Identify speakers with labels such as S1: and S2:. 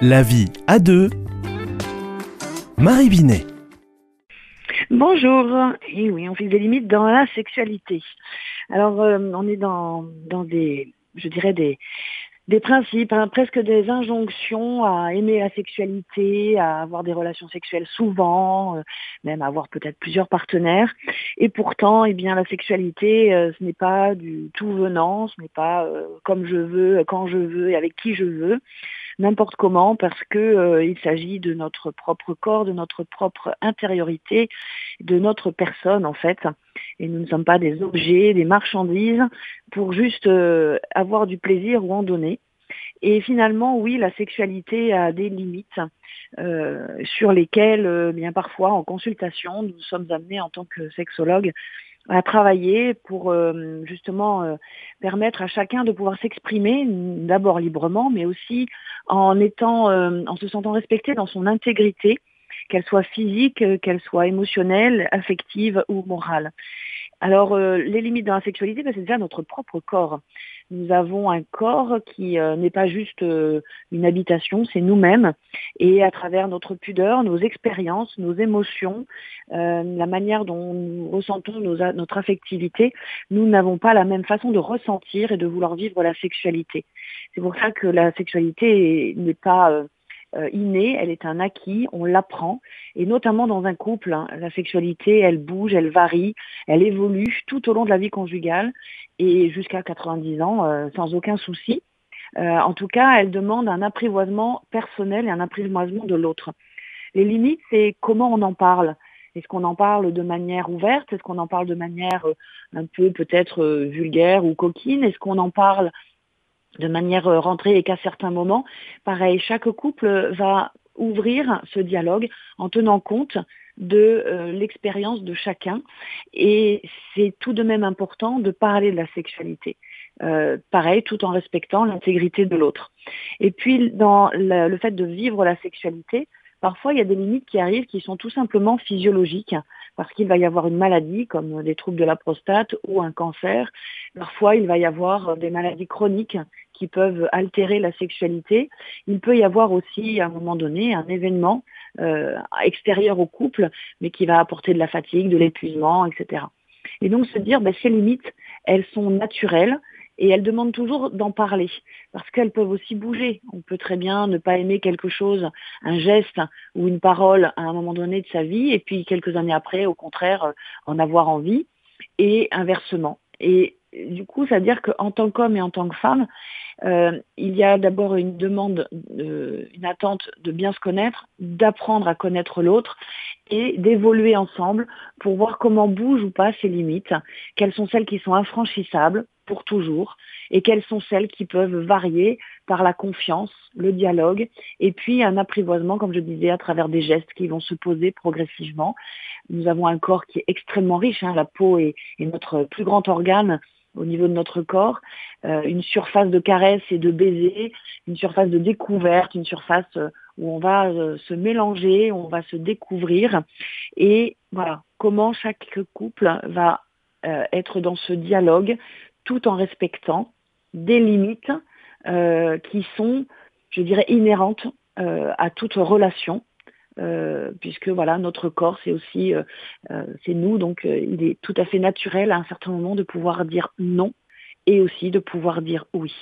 S1: La vie à deux. Marie Binet.
S2: Bonjour. Et oui, on fixe des limites dans la sexualité. Alors, euh, on est dans, dans des, je dirais des, des principes, hein, presque des injonctions à aimer la sexualité, à avoir des relations sexuelles souvent, euh, même avoir peut-être plusieurs partenaires. Et pourtant, eh bien, la sexualité, euh, ce n'est pas du tout venant, ce n'est pas comme je veux, quand je veux et avec qui je veux n'importe comment parce que euh, il s'agit de notre propre corps, de notre propre intériorité, de notre personne en fait. Et nous ne sommes pas des objets, des marchandises pour juste euh, avoir du plaisir ou en donner. Et finalement, oui, la sexualité a des limites euh, sur lesquelles, bien parfois, en consultation, nous sommes amenés en tant que sexologues à travailler pour euh, justement euh, permettre à chacun de pouvoir s'exprimer d'abord librement, mais aussi en étant, euh, en se sentant respecté dans son intégrité, qu'elle soit physique, qu'elle soit émotionnelle, affective ou morale. Alors, euh, les limites dans la sexualité, ben, c'est déjà notre propre corps. Nous avons un corps qui euh, n'est pas juste euh, une habitation, c'est nous-mêmes. Et à travers notre pudeur, nos expériences, nos émotions, la manière dont nous ressentons notre affectivité, nous n'avons pas la même façon de ressentir et de vouloir vivre la sexualité. C'est pour ça que la sexualité n'est pas euh, innée, elle est un acquis, on l'apprend. Et notamment dans un couple, hein, la sexualité, elle bouge, elle varie, elle évolue tout au long de la vie conjugale et jusqu'à 90 ans euh, sans aucun souci. Euh, en tout cas, elle demande un apprivoisement personnel et un apprivoisement de l'autre. Les limites, c'est comment on en parle. Est-ce qu'on en parle de manière ouverte? Est-ce qu'on en parle de manière un peu peut-être vulgaire ou coquine? Est-ce qu'on en parle de manière euh, rentrée et qu'à certains moments, pareil, chaque couple va ouvrir ce dialogue en tenant compte de euh, l'expérience de chacun. Et c'est tout de même important de parler de la sexualité. Euh, pareil, tout en respectant l'intégrité de l'autre. Et puis, dans le, fait de vivre la sexualité, parfois il y a des limites qui arrivent qui sont tout simplement physiologiques, parce qu'il va y avoir une maladie comme des troubles de la prostate ou un cancer. Parfois, il va y avoir des maladies chroniques qui peuvent altérer la sexualité. Il peut y avoir aussi, à un moment donné, un événement euh, extérieur au couple, mais qui va apporter de la fatigue, de l'épuisement, etc. Et donc se dire, ben, ces limites, elles sont naturelles et elles demandent toujours d'en parler, parce qu'elles peuvent aussi bouger. On peut très bien ne pas aimer quelque chose, un geste ou une parole à un moment donné de sa vie, et puis quelques années après, au contraire, en avoir envie, et inversement. Et du coup, ça veut dire qu'en tant qu'homme et en tant que femme, euh, il y a d'abord une demande, une attente de bien se connaître, d'apprendre à connaître l'autre et d'évoluer ensemble pour voir comment bougent ou pas ces limites, quelles sont celles qui sont infranchissables pour toujours et quelles sont celles qui peuvent varier par la confiance, le dialogue et puis un apprivoisement, comme je disais, à travers des gestes qui vont se poser progressivement. Nous avons un corps qui est extrêmement riche, hein. la peau est notre plus grand organe au niveau de notre corps, euh, une surface de caresse et de baiser, une surface de découverte, une surface euh, où on va euh, se mélanger, où on va se découvrir. Et voilà, comment chaque couple va être dans ce dialogue tout en respectant des limites qui sont, je dirais, inhérentes à toute relation euh, puisque voilà notre corps c'est aussi euh, euh, c'est nous donc il est tout à fait naturel à un certain moment de pouvoir dire non et aussi de pouvoir dire oui.